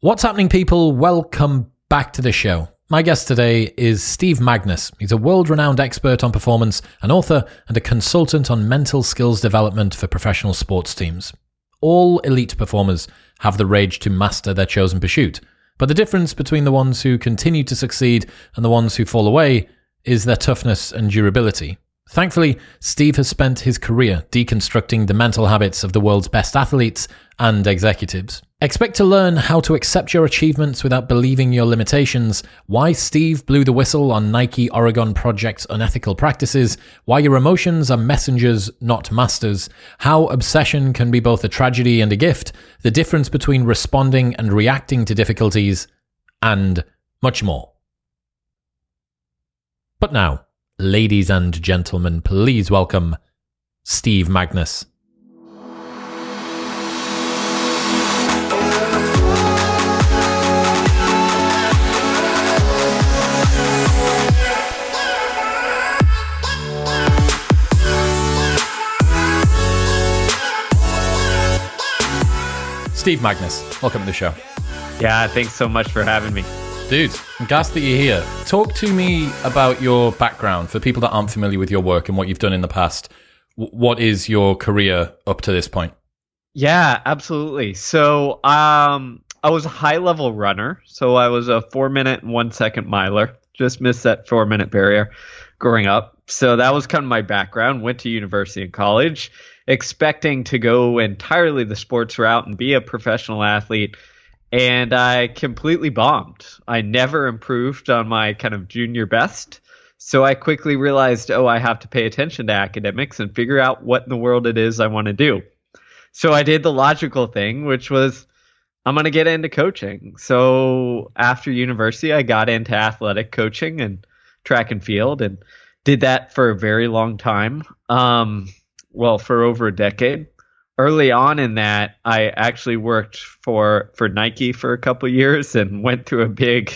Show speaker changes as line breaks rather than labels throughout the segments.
What's happening, people? Welcome back to the show. My guest today is Steve Magness. He's a world renowned expert on performance, an author, and a consultant on mental skills development for professional sports teams. All elite performers have the rage to master their chosen pursuit, but the difference between the ones who continue to succeed and the ones who fall away is their toughness and durability. Thankfully, Steve has spent his career deconstructing the mental habits of the world's best athletes and executives. Expect to learn how to accept your achievements without believing your limitations, why Steve blew the whistle on Nike Oregon Project's unethical practices, why your emotions are messengers, not masters, how obsession can be both a tragedy and a gift, the difference between responding and reacting to difficulties, and much more. But now, ladies and gentlemen, please welcome Steve Magness. Steve Magness, welcome to the show.
Yeah, thanks so much for having me.
Dude, I'm gassed that you're here. Talk to me about your background for people that aren't familiar with your work and what you've done in the past. What is your career up to this point?
Yeah, absolutely. So, um, I was a high level runner. So I was a four minute and one second miler. Just missed that four minute barrier growing up. So that was kind of my background. Went to university and college expecting to go entirely the sports route and be a professional athlete. And I completely bombed. I never improved on my kind of junior best. So I quickly realized, oh, I have to pay attention to academics and figure out what in the world it is I want to do. So I did the logical thing, which was I'm going to get into coaching. So after university, I got into athletic coaching and track and field and did that for a very long time. Um, well for over a decade. Early on in that, I actually worked for for Nike for a couple years and went through a big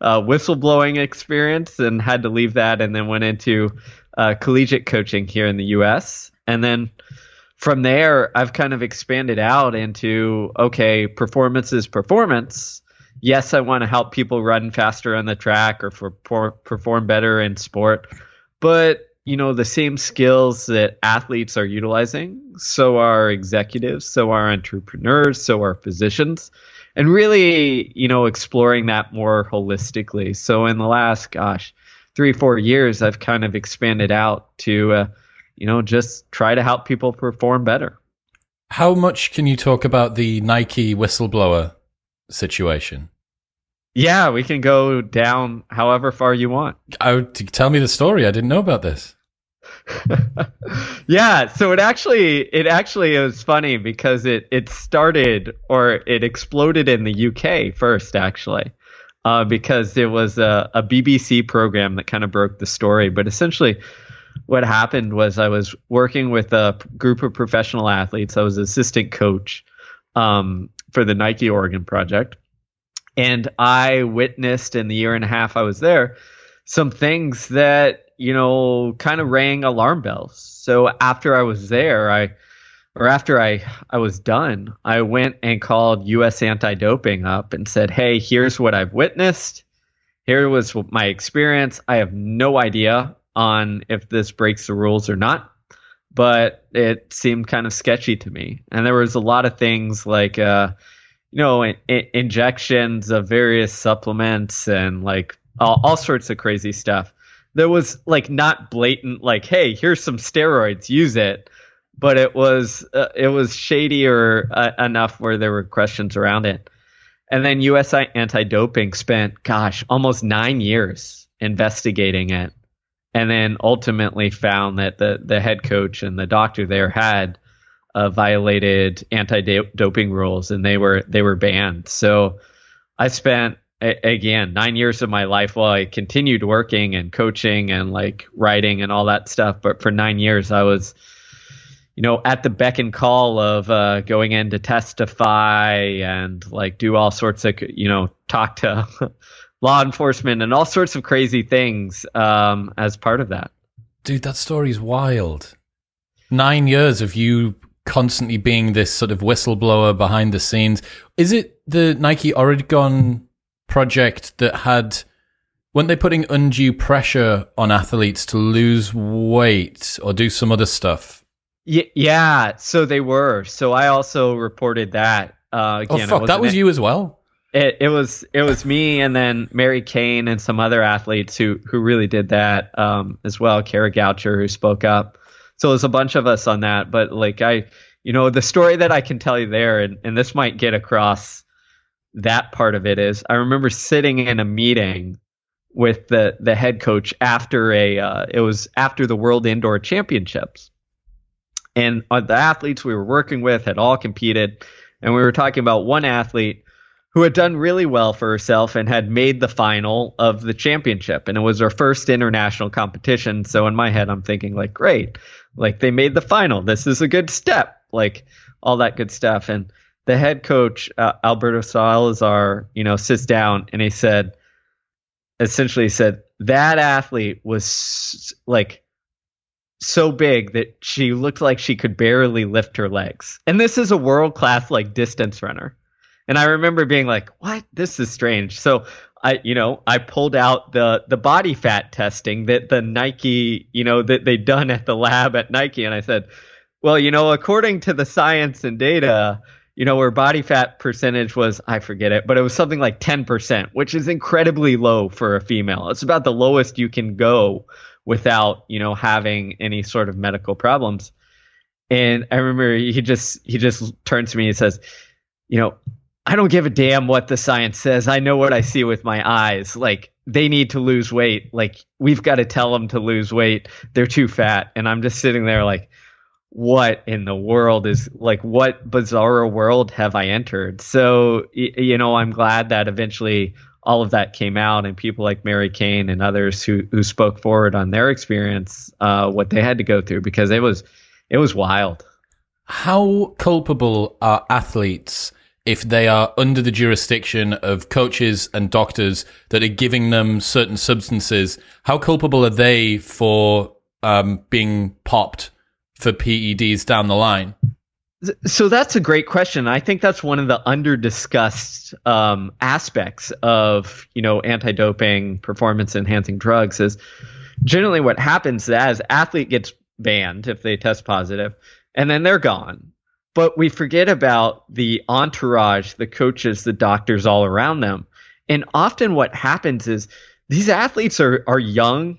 uh, whistleblowing experience and had to leave that, and then went into uh, collegiate coaching here in the U.S. And then from there, I've kind of expanded out into okay, performance is performance. Yes, I want to help people run faster on the track or for, for perform better in sport, but you know the same skills that athletes are utilizing so are executives so are entrepreneurs so are physicians and really you know exploring that more holistically so in the last gosh three four years i've kind of expanded out to uh, you know just try to help people perform better
how much can you talk about the nike whistleblower situation
yeah, we can go down however far you want.
Oh, tell me the story. I didn't know about this.
yeah, so it actually it actually is funny because it it started or it exploded in the UK first actually. Uh, because it was a, a BBC program that kind of broke the story. But essentially, what happened was I was working with a group of professional athletes. I was assistant coach um, for the Nike Oregon project. And I witnessed in the year and a half I was there some things that you know, kind of rang alarm bells. So after I was there, I or after I I was done, I went and called US Anti-Doping up and said, "Hey, here's what I've witnessed. Here was my experience. I have no idea on if this breaks the rules or not, but it seemed kind of sketchy to me. And there was a lot of things like uh you know, in, in injections of various supplements and like all, all sorts of crazy stuff there was like not blatant like hey here's some steroids use it. But it was uh, it was shadier uh, enough where there were questions around it. And then US anti-doping spent gosh almost 9 years investigating it. And then ultimately found that the the head coach and the doctor there had uh, violated anti-doping rules and they were they were banned. So I spent again nine years of my life while i continued working and coaching and like writing and all that stuff but for nine years i was you know at the beck and call of uh, going in to testify and like do all sorts of you know talk to law enforcement and all sorts of crazy things um, as part of that
dude that story's wild nine years of you
constantly being this sort of whistleblower behind the scenes. Is it the Nike Oregon project that had weren't they putting undue pressure on athletes to lose weight or do some other stuff?
Yeah, so they were. So I also reported that. Uh,
oh, again, oh fuck, that was you as well.
It, it was it was me and then Mary Cain and some other athletes who who really did that um, as well. Kara Goucher who spoke up. So there's a bunch of us on that. But like I, you know, the story that I can tell you there, and, and this might get across that part of it is I remember sitting in a meeting with the the head coach after a uh, it was after the World Indoor Championships, and uh, the athletes we were working with had all competed, and we were talking about one athlete who had done really well for herself and had made the final of the championship, and it was her first international competition. So in my head, I'm thinking like, great, like they made the final. This is a good step, like all that good stuff, and the head coach uh, Alberto Salazar, you know, sits down and he said essentially said that athlete was like so big that she looked like she could barely lift her legs. And this is a world class like distance runner. And I remember being like, "What? This is strange." So I, you know, I pulled out the the body fat testing that the Nike, you know, that they'd done at the lab at Nike, and I said, "Well, you know, according to the science and data, you know, where body fat percentage was, I forget it, but it was something like 10%, which is incredibly low for a female. It's about the lowest you can go without, you know, having any sort of medical problems. And I remember he just he just turns to me and says, you know, I don't give a damn what the science says. I know what I see with my eyes. Like they need to lose weight. Like we've got to tell them to lose weight. They're too fat. And I'm just sitting there like, what in the world is like what bizarre world have I entered? So you know, I'm glad that eventually all of that came out and people like Mary Cain and others who who spoke forward on their experience, uh, what they had to go through because it was it was wild.
How culpable are athletes if they are under the jurisdiction of coaches and doctors that are giving them certain substances? How culpable are they for um, being popped for PEDs down the line?
So that's a great question. I think that's one of the under-discussed um, aspects of you know anti-doping performance-enhancing drugs. Is generally what happens is as athlete gets banned if they test positive, and then they're gone. But we forget about the entourage, the coaches, the doctors all around them. And often what happens is these athletes are are young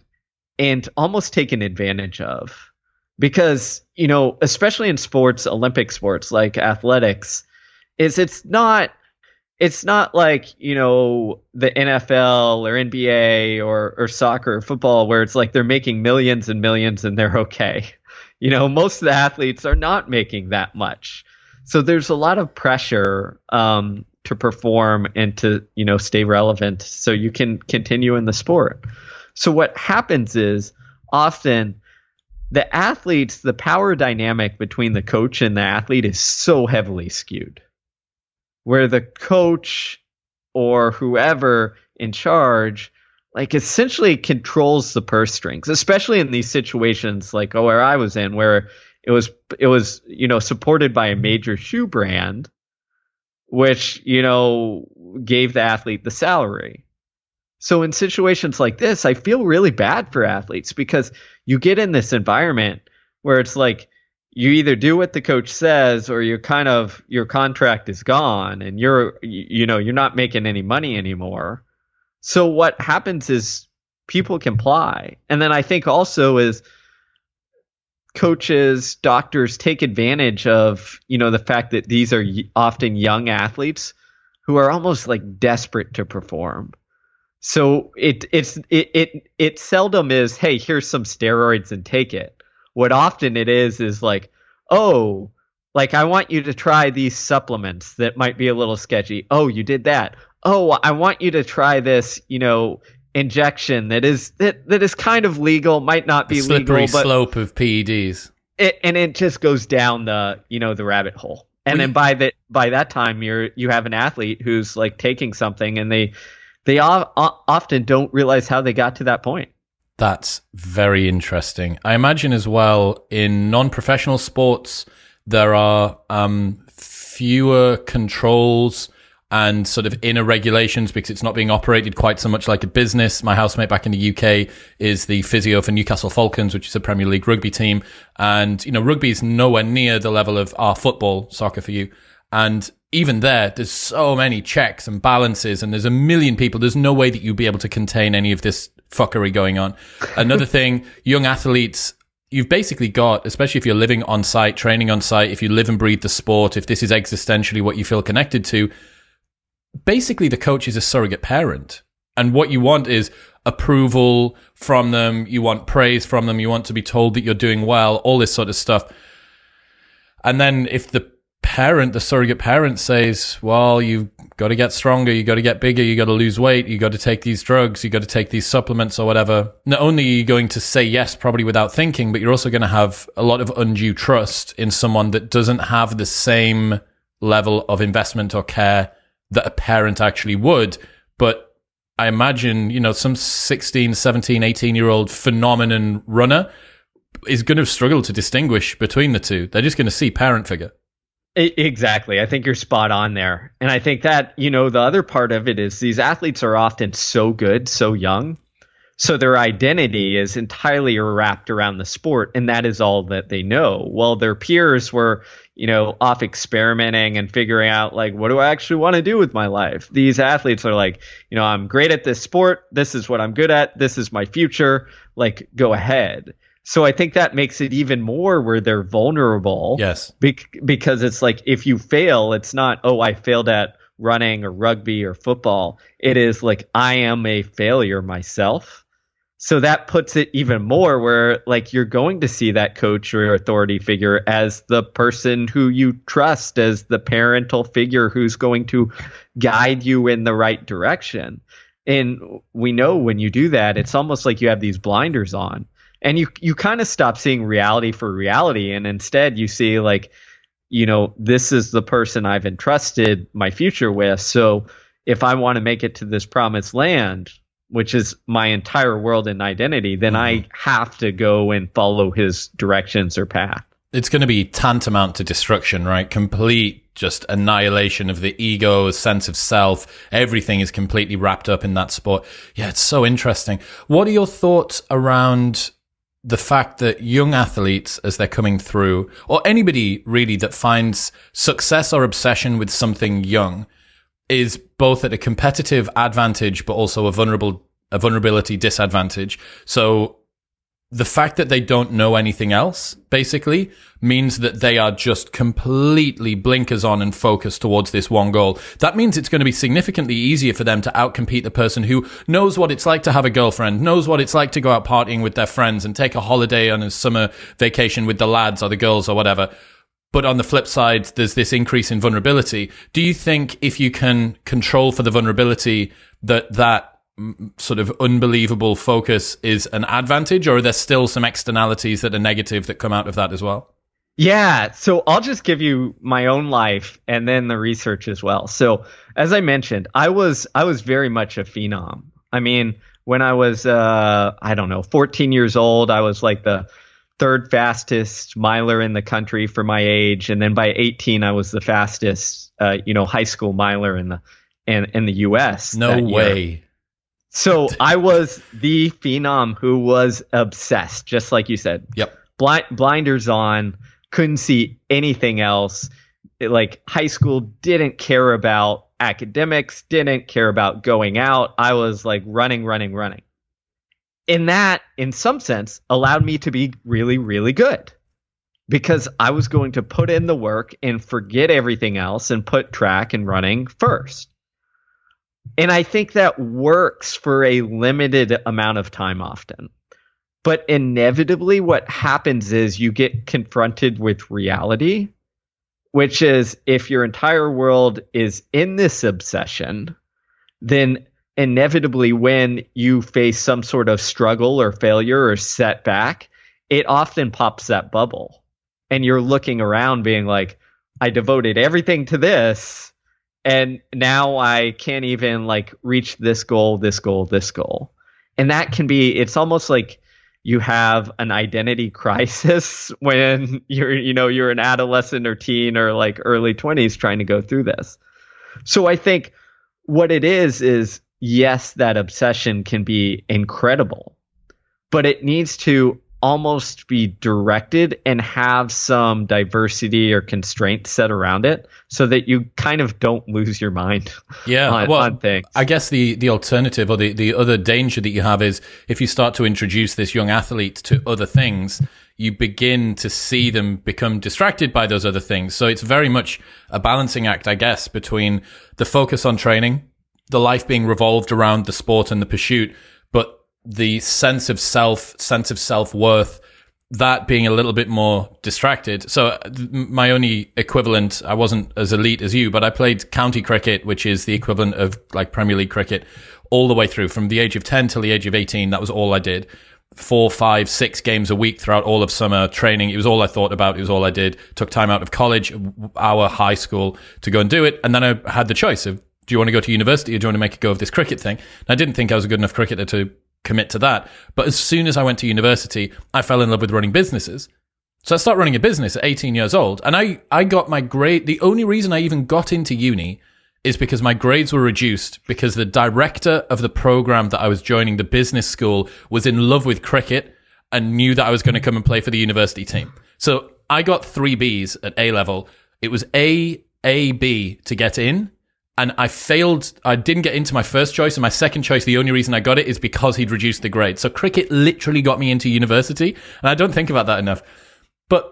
and almost taken advantage of because you know especially in sports olympic sports like athletics is it's not it's not like you know the NFL or NBA or or soccer or football where it's like they're making millions and millions and they're okay. You know, most of the athletes are not making that much, so there's a lot of pressure um, to perform and to you know stay relevant so you can continue in the sport. So what happens is often the athletes, the power dynamic between the coach and the athlete is so heavily skewed. Where the coach or whoever in charge like essentially controls the purse strings, especially in these situations like oh, where I was in, where it was it was you know supported by a major shoe brand, which you know gave the athlete the salary. So in situations like this, I feel really bad for athletes because you get in this environment where it's like you either do what the coach says or you're kind of your contract is gone and you're you know you're not making any money anymore. So what happens is people comply. And then I think also is coaches, doctors take advantage of, you know, the fact that these are often young athletes who are almost like desperate to perform. So it it's it it it seldom is, hey, here's some steroids and take it. What often it is is like, oh, like I want you to try these supplements that might be a little sketchy. Oh, you did that. Oh, I want you to try this, you know, injection that is that that is kind of legal, might not be
the slippery
legal,
but slope of PEDs.
It, and it just goes down the you know the rabbit hole. And well, then by that by that time you're you have an athlete who's like taking something and they they often don't realize how they got to that point.
That's very interesting. I imagine as well in non professional sports,
there are um, fewer controls and sort of inner regulations because it's not being operated quite so much like a business. My housemate back in the UK is the physio for Newcastle Falcons, which is a Premier League rugby team. And, you know, rugby is nowhere near the level of our football, soccer for you. And even there, there's so many checks and balances and there's a million people. There's no way that you'd be able to contain any of this fuckery going on. Another thing, young athletes you've basically got, especially if you're living on site, training on site, if you live and breathe the sport, if this is existentially what you feel connected to, basically the coach is a surrogate parent. And what you want is approval from them. You want praise from them. You want to be told that you're doing well, all this sort of stuff. And then if the parent, the surrogate parent says, well, you've got to get stronger. you've got to get bigger. you've got to lose weight. you've got to take these drugs. you've got to take these supplements or whatever. Not only are you going to say yes, probably without thinking, but you're also going to have a lot of undue trust in someone that doesn't have the same level of investment or care that a parent actually would. But I imagine, you know, some 16, 17, 18 year old phenomenon runner is going to struggle to distinguish between the two. They're just going to see parent figure.
Exactly. I think you're spot on there. And I think that, you know, the other part of it is these athletes are often so good, so young. So their identity is entirely wrapped around the sport, and that is all that they know. While their peers were, you know, off experimenting and figuring out like, what do I actually want to do with my life? These athletes are like, you know, I'm great at this sport. This is what I'm good at. This is my future. Like, go ahead. So I think that makes it even more where they're vulnerable.
Yes.
because it's like if you fail, it's not, oh, I failed at running or rugby or football. It is like, I am a failure myself so that puts it even more where like you're going to see that coach or authority figure as the person who you trust as the parental figure who's going to guide you in the right direction and we know when you do that it's almost like you have these blinders on and you you kind of stop seeing reality for reality and instead you see like you know this is the person I've entrusted my future with so if I want to make it to this promised land which is my entire world and identity, then mm-hmm. I have to go and follow his directions or path.
It's going to be tantamount to destruction, right? Complete just annihilation of the ego, sense of self. Everything is completely wrapped up in that sport. Yeah, it's so interesting. What are your thoughts around the fact that young athletes, as they're coming through, or anybody really that finds success or obsession with something young, is both at a competitive advantage, but also a vulnerable a vulnerability disadvantage. So the fact that they don't know anything else basically means that they are just completely blinkers on and focused towards this one goal. That means it's going to be significantly easier for them to outcompete the person who knows what it's like to have a girlfriend, knows what it's like to go out partying with their friends and take a holiday on a summer vacation with the lads or the girls or whatever. But on the flip side, there's this increase in vulnerability. Do you think if you can control for the vulnerability that that sort of unbelievable focus is an advantage or are there still some externalities that are negative that come out of that as well?
Yeah, so I'll just give you my own life and then the research as well. So, as I mentioned, I was I was very much a phenom. I mean, when I was uh I don't know, 14 years old, I was like the third fastest miler in the country for my age, and then by 18, I was the fastest, uh, you know, high school miler in the in, in the U.S.
No way. Year.
So I was the phenom who was obsessed, just like you said.
Yep.
Blind, blinders on, couldn't see anything else. It, like high school didn't care about academics, didn't care about going out. I was like running, running, running in that, in some sense, allowed me to be really, really good because I was going to put in the work and forget everything else and put track and running first. And I think that works for a limited amount of time often. But inevitably, what happens is you get confronted with reality, which is if your entire world is in this obsession, then inevitably when you face some sort of struggle or failure or setback, it often pops that bubble. And you're looking around being like, I devoted everything to this and now I can't even like reach this goal, this goal, this goal. And that can be it's almost like you have an identity crisis when you're you know you're an adolescent or teen or like early 20s trying to go through this so i think what it is is yes that obsession can be incredible but it needs to almost be directed and have some diversity or constraint set around it so that you kind of don't lose your mind
yeah
on,
well
on
i guess the the alternative or the, the other danger that you have is if you start to introduce this young athlete to other things you begin to see them become distracted by those other things. So it's very much a balancing act i guess between the focus on training the life being revolved around the sport and the pursuit the sense of self, sense of self worth, that being a little bit more distracted. So uh, my only equivalent, I wasn't as elite as you, but I played county cricket, which is the equivalent of like Premier League cricket all the way through from the age of 10 till the age of 18. That was all I did. Four, five, six games a week throughout all of summer training. It was all I thought about. It was all I did. Took time out of college, our high school to go and do it. And then I had the choice of, do you want to go to university or do you want to make a go of this cricket thing? And I didn't think I was a good enough cricketer to commit to that. But as soon as I went to university, I fell in love with running businesses. So I started running a business at 18 years old, and I, I got my grade. The only reason I even got into uni is because my grades were reduced because the director of the program that I was joining, the business school, was in love with cricket and knew that I was going to come and play for the university team. So I got three Bs at A level. It was A, A, B to get in and I failed. I didn't get into my first choice, and my second choice. The only reason I got it is because he'd reduced the grade. So cricket literally got me into university, and I don't think about that enough. But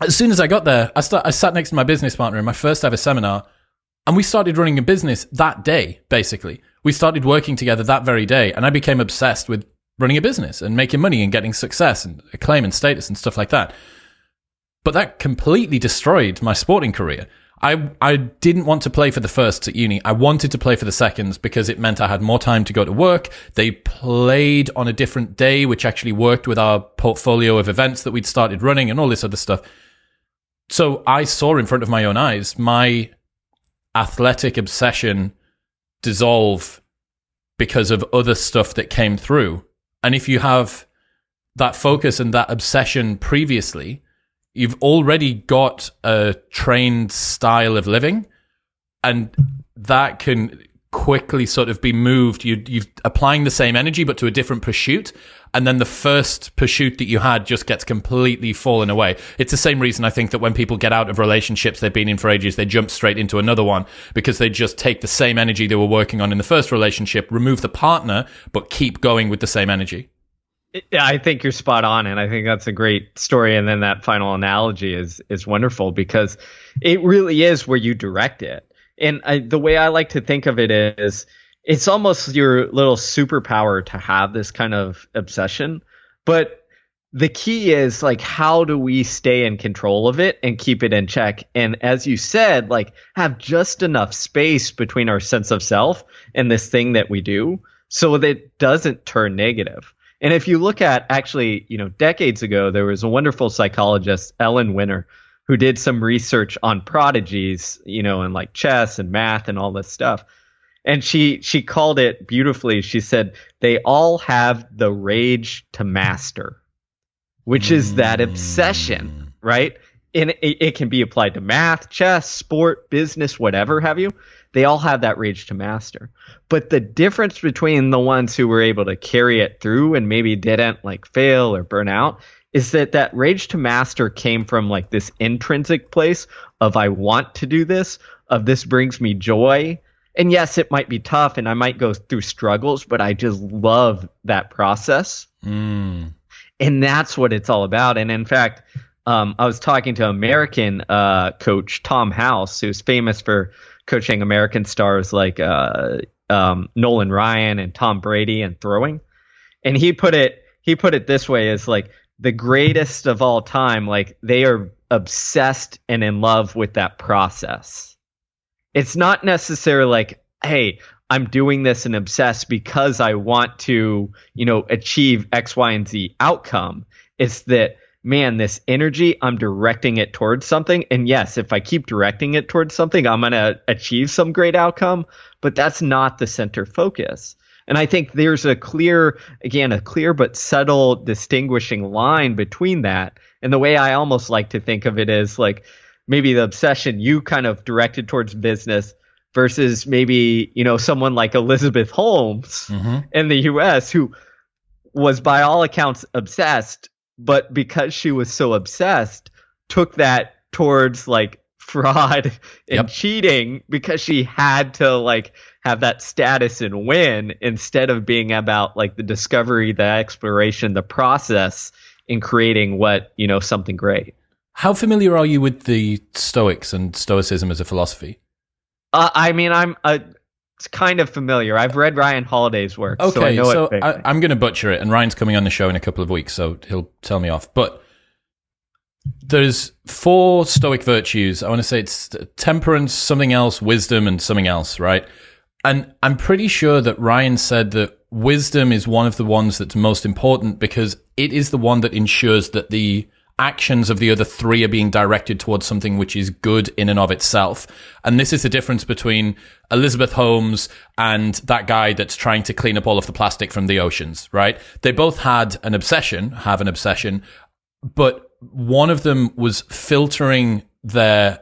as soon as I got there, I start, I sat next to my business partner in my first ever seminar, and we started running a business that day. Basically, we started working together that very day, and I became obsessed with running a business and making money and getting success and acclaim and status and stuff like that. But that completely destroyed my sporting career. I I didn't want to play for the firsts at uni. I wanted to play for the seconds because it meant I had more time to go to work. They played on a different day, which actually worked with our portfolio of events that we'd started running and all this other stuff. So I saw in front of my own eyes my athletic obsession dissolve because of other stuff that came through. And if you have that focus and that obsession previously, you've already got a trained style of living and that can quickly sort of be moved. You you're applying the same energy but to a different pursuit and then the first pursuit that you had just gets completely fallen away. It's the same reason i think that when people get out of relationships they've been in for ages they jump straight into another one because they just take the same energy they were working on in the first relationship remove the partner but keep going with the same energy
I think you're spot on, and I think that's a great story. And then that final analogy is is wonderful because it really is where you direct it. And I, the way I like to think of it is, it's almost your little superpower to have this kind of obsession. But the key is like, how do we stay in control of it and keep it in check? And as you said, like, have just enough space between our sense of self and this thing that we do so that it doesn't turn negative and if you look at actually, you know, decades ago, there was a wonderful psychologist, Ellen Winner, who did some research on prodigies, you know, and like chess and math and all this stuff. And she she called it beautifully. She said they all have the rage to master, which is that obsession, mm. right? And it, it can be applied to math, chess, sport, business, whatever have you. They all have that rage to master. But the difference between the ones who were able to carry it through and maybe didn't like fail or burn out is that that rage to master came from like this intrinsic place of I want to do this, of this brings me joy. And yes, it might be tough and I might go through struggles, but I just love that process.
Mm.
And that's what it's all about. And in fact, um, I was talking to American uh, coach Tom House, who's famous for coaching American stars like uh, um, Nolan Ryan and Tom Brady and throwing. And he put it he put it this way as like the greatest of all time, like they are obsessed and in love with that process. It's not necessarily like, hey, I'm doing this and obsessed because I want to, you know, achieve X, Y, and Z outcome. It's that man, this energy, I'm directing it towards something. And yes, if I keep directing it towards something, I'm going to achieve some great outcome, but that's not the center focus. And I think there's a clear, again, a clear but subtle distinguishing line between that. And the way I almost like to think of it is like maybe the obsession you kind of directed towards business versus maybe, you know, someone like Elizabeth Holmes mm-hmm. in the US who was by all accounts obsessed, but because she was so obsessed, took that towards like fraud and yep. cheating because she had to like have that status and win instead of being about like the discovery, the exploration, the process in creating what, you know, something great.
How familiar are you with the Stoics and Stoicism as a philosophy?
Uh, I mean, I'm uh, it's kind of familiar. I've read Ryan Holiday's work.
Okay,
so,
I know so it. I, I'm going to butcher it, and Ryan's coming on the show in a couple of weeks, so he'll tell me off. But there's four Stoic virtues. I want to say it's temperance, something else, wisdom, and something else, right? And I'm pretty sure that Ryan said that wisdom is one of the ones that's most important because it is the one that ensures that the actions of the other three are being directed towards something which is good in and of itself. And this is the difference between Elizabeth Holmes and that guy that's trying to clean up all of the plastic from the oceans, right? They both had an obsession, have an obsession, but one of them was filtering their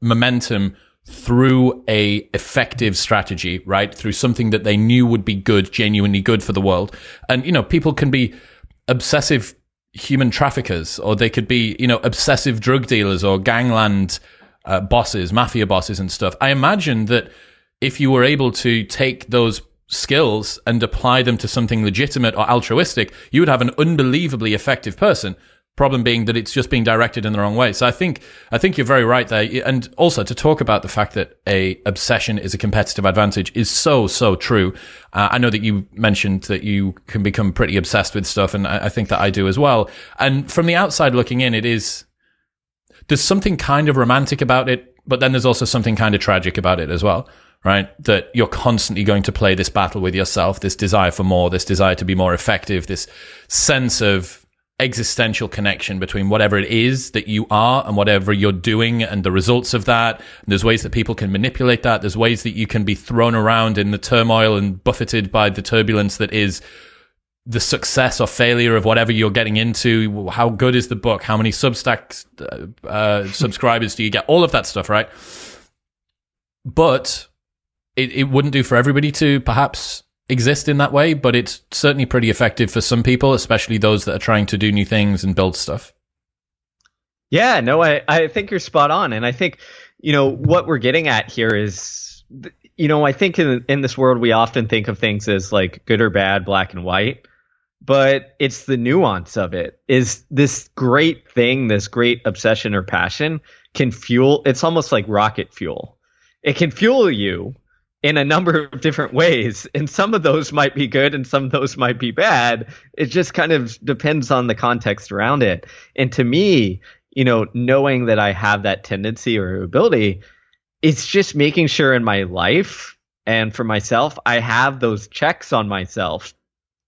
momentum through a effective strategy, right? Through something that they knew would be good, genuinely good for the world. And, you know, people can be obsessive human traffickers or they could be, you know, obsessive drug dealers or gangland uh, bosses, mafia bosses and stuff. I imagine that if you were able to take those skills and apply them to something legitimate or altruistic, you would have an unbelievably effective person. Problem being that it's just being directed in the wrong way. So I think I think you're very right there, and also to talk about the fact that a obsession is a competitive advantage is so so true. Uh, I know that you mentioned that you can become pretty obsessed with stuff, and I, I think that I do as well. And from the outside looking in, it is there's something kind of romantic about it, but then there's also something kind of tragic about it as well right? That you're constantly going to play this battle with yourself, this desire for more, this desire to be more effective, this sense of existential connection between whatever it is that you are and whatever you're doing and the results of that. And there's ways that people can manipulate that. There's ways that you can be thrown around in the turmoil and buffeted by the turbulence that is the success or failure of whatever you're getting into. How good is the book? How many Substack uh, uh, subscribers do you get? All of that stuff, right? But it, it wouldn't do for everybody to perhaps exist in that way, but it's certainly pretty effective for some people, especially those that are trying to do new things and build stuff.
Yeah, no, I, I think you're spot on. And I think, you know, what we're getting at here is, you know, I think in, in this world, we often think of things as like good or bad, black and white, but it's the nuance of it is this great thing, this great obsession or passion can fuel, it's almost like rocket fuel. It can fuel you in a number of different ways. And some of those might be good and some of those might be bad. It just kind of depends on the context around it. And to me, you know, knowing that I have that tendency or ability, it's just making sure in my life and for myself, I have those checks on myself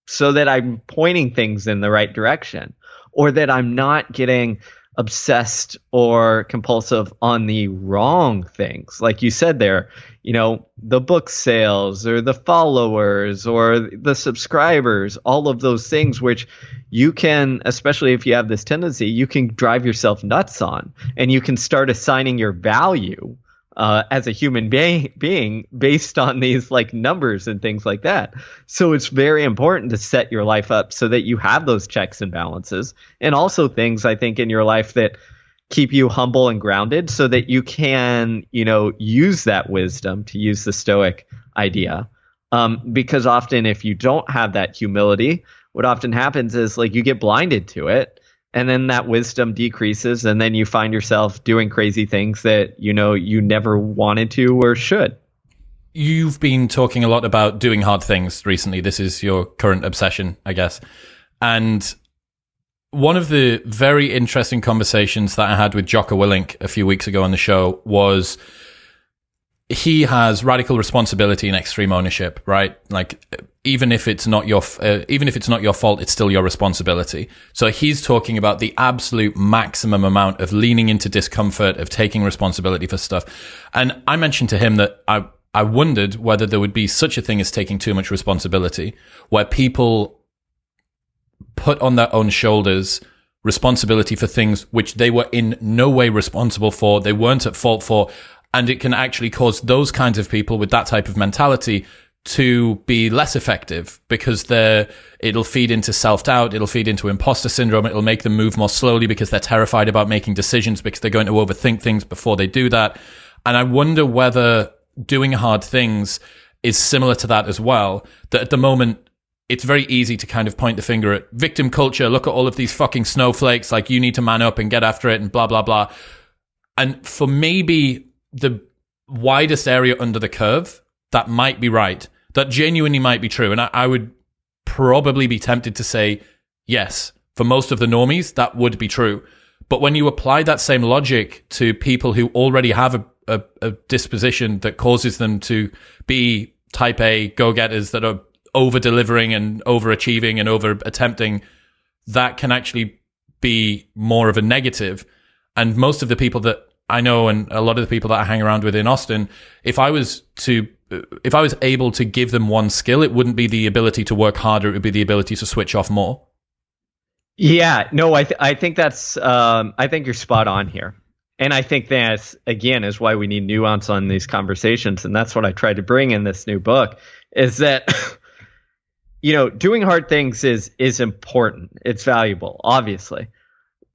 so that I'm pointing things in the right direction or that I'm not getting obsessed or compulsive on the wrong things. Like you said there, you know, the book sales or the followers or the subscribers, all of those things, which you can, especially if you have this tendency, you can drive yourself nuts on and you can start assigning your value uh, as a human being, being based on these like numbers and things like that. So it's very important to set your life up so that you have those checks and balances, and also things I think in your life that keep you humble and grounded, so that you can you know use that wisdom to use the Stoic idea. Um, because often if you don't have that humility, what often happens is like you get blinded to it and then that wisdom decreases and then you find yourself doing crazy things that you know you never wanted to or should.
You've been talking a lot about doing hard things recently. This is your current obsession i guess. And one of the very interesting conversations that i had with jocko willink a few weeks ago on the show was he has radical responsibility and extreme ownership, right? Like even if it's not your uh, even if it's not your fault, it's still your responsibility. So he's talking about the absolute maximum amount of leaning into discomfort, of taking responsibility for stuff. And I mentioned to him that I I wondered whether there would be such a thing as taking too much responsibility, where people put on their own shoulders responsibility for things which they were in no way responsible for, they weren't at fault for, and it can actually cause those kinds of people with that type of mentality to be less effective because they're it'll feed into self-doubt it'll feed into imposter syndrome it'll make them move more slowly because they're terrified about making decisions because they're going to overthink things before they do that. And i wonder whether doing hard things is similar to that as well that at the moment it's very easy to kind of point the finger at victim culture look at all of these fucking snowflakes like you need to man up and get after it and blah blah blah and for maybe the widest area under the curve that might be right that genuinely might be true. And I, I would probably be tempted to say, yes, for most of the normies, that would be true. But when you apply that same logic to people who already have a, a, a disposition that causes them to be type A go getters that are over delivering and overachieving and over attempting, that can actually be more of a negative. And most of the people that I know and a lot of the people that I hang around with in Austin, if I was to if I was able to give them one skill, it wouldn't be the ability to work harder. It would be the ability to switch off more.
Yeah, no, I th- I think that's um, I think you're spot on here, and I think that's again is why we need nuance on these conversations, and that's what I tried to bring in this new book is that you know doing hard things is is important, it's valuable, obviously,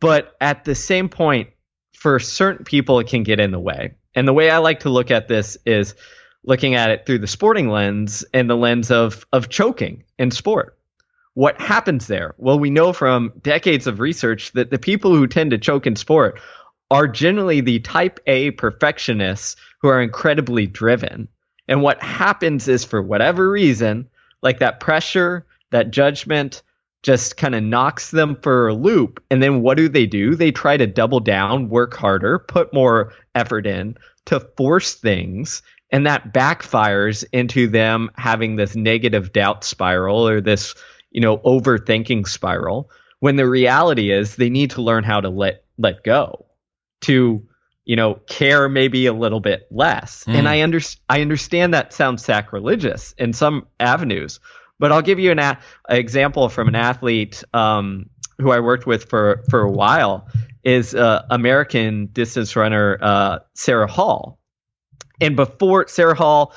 but at the same point, for certain people, it can get in the way, and the way I like to look at this is looking at it through the sporting lens and the lens of of choking in sport. What happens there? Well, we know from decades of research that the people who tend to choke in sport are generally the type A perfectionists who are incredibly driven. And what happens is for whatever reason, like that pressure, that judgment just kind of knocks them for a loop. And then what do they do? They try to double down, work harder, put more effort in to force things and that backfires into them having this negative doubt spiral or this you know overthinking spiral when the reality is they need to learn how to let let go to you know care maybe a little bit less mm. and i under, i understand that sounds sacrilegious in some avenues but i'll give you an a- example from an athlete um, who i worked with for for a while is uh, american distance runner uh, sarah hall and before Sarah Hall,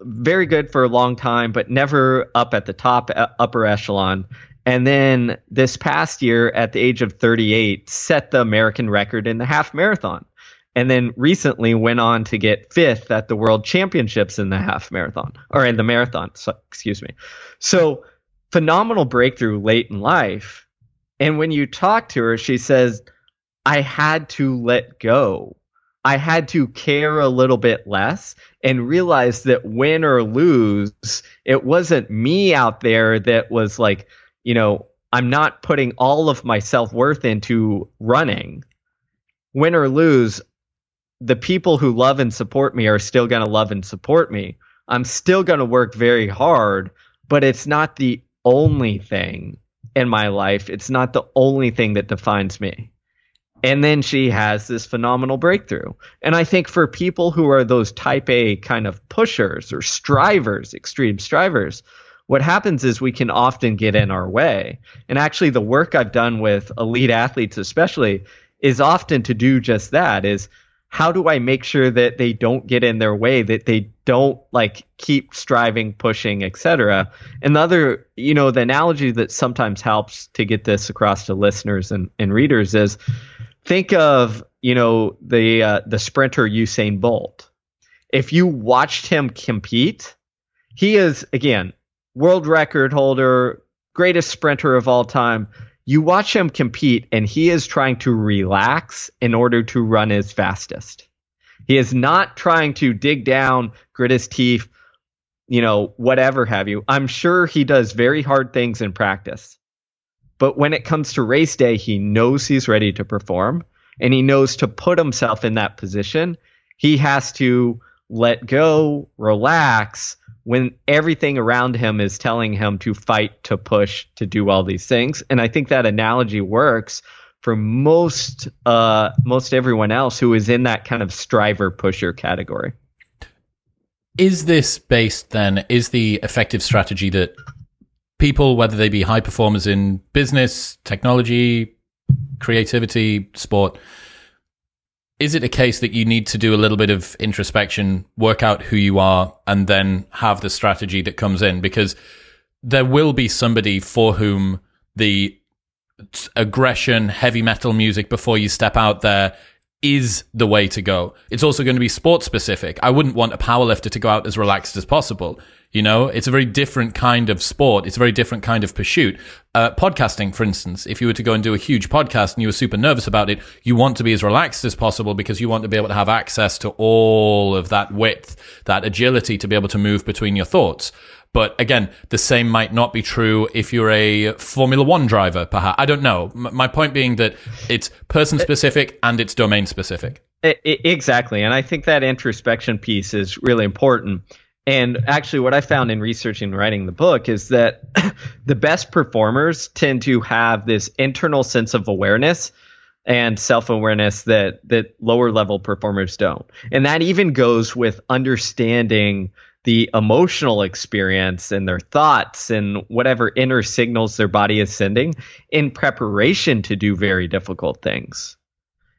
very good for a long time, but never up at the top uh, upper echelon. And then this past year, at the age of 38, set the American record in the half marathon. And then recently went on to get fifth at the world championships in the half marathon or in the marathon. So, excuse me. So phenomenal breakthrough late in life. And when you talk to her, she says, I had to let go I had to care a little bit less and realize that win or lose, it wasn't me out there that was like, you know, I'm not putting all of my self worth into running. Win or lose, the people who love and support me are still going to love and support me. I'm still going to work very hard, but it's not the only thing in my life. It's not the only thing that defines me. And then she has this phenomenal breakthrough. And I think for people who are those type A kind of pushers or strivers, extreme strivers, what happens is we can often get in our way. And actually the work I've done with elite athletes especially is often to do just that is how do I make sure that they don't get in their way, that they don't like keep striving, pushing, etc. And the other, you know, the analogy that sometimes helps to get this across to listeners and, and readers is think of you know the uh, the sprinter Usain Bolt. If you watched him compete, he is again world record holder, greatest sprinter of all time. You watch him compete, and he is trying to relax in order to run his fastest. He is not trying to dig down, grit his teeth, you know, whatever have you. I'm sure he does very hard things in practice. But when it comes to race day, he knows he's ready to perform and he knows to put himself in that position. He has to let go, relax when everything around him is telling him to fight, to push, to do all these things. And I think that analogy works for most uh, most everyone else who is in that kind of striver pusher category.
is this based then, is the effective strategy that people, whether they be high performers in business, technology, creativity, sport, is it a case that you need to do a little bit of introspection, work out who you are, and then have the strategy that comes in? Because there will be somebody for whom the aggression, heavy metal music before you step out there is the way to go. It's also going to be sport specific. I wouldn't want a powerlifter to go out as relaxed as possible. You know, it's a very different kind of sport. It's a very different kind of pursuit. Uh, podcasting, for instance, if you were to go and do a huge podcast and you were super nervous about it, you want to be as relaxed as possible because you want to be able to have access to all of that width, that agility to be able to move between your thoughts. But again, the same might not be true if you're a Formula One driver, perhaps. I don't know. M- my point being that it's person specific and it's domain specific.
Exactly. And I think that introspection piece is really important. And actually, what I found in researching and writing the book is that the best performers tend to have this internal sense of awareness and self-awareness that that lower level performers don't. And that even goes with understanding the emotional experience and their thoughts and whatever inner signals their body is sending in preparation to do very difficult things.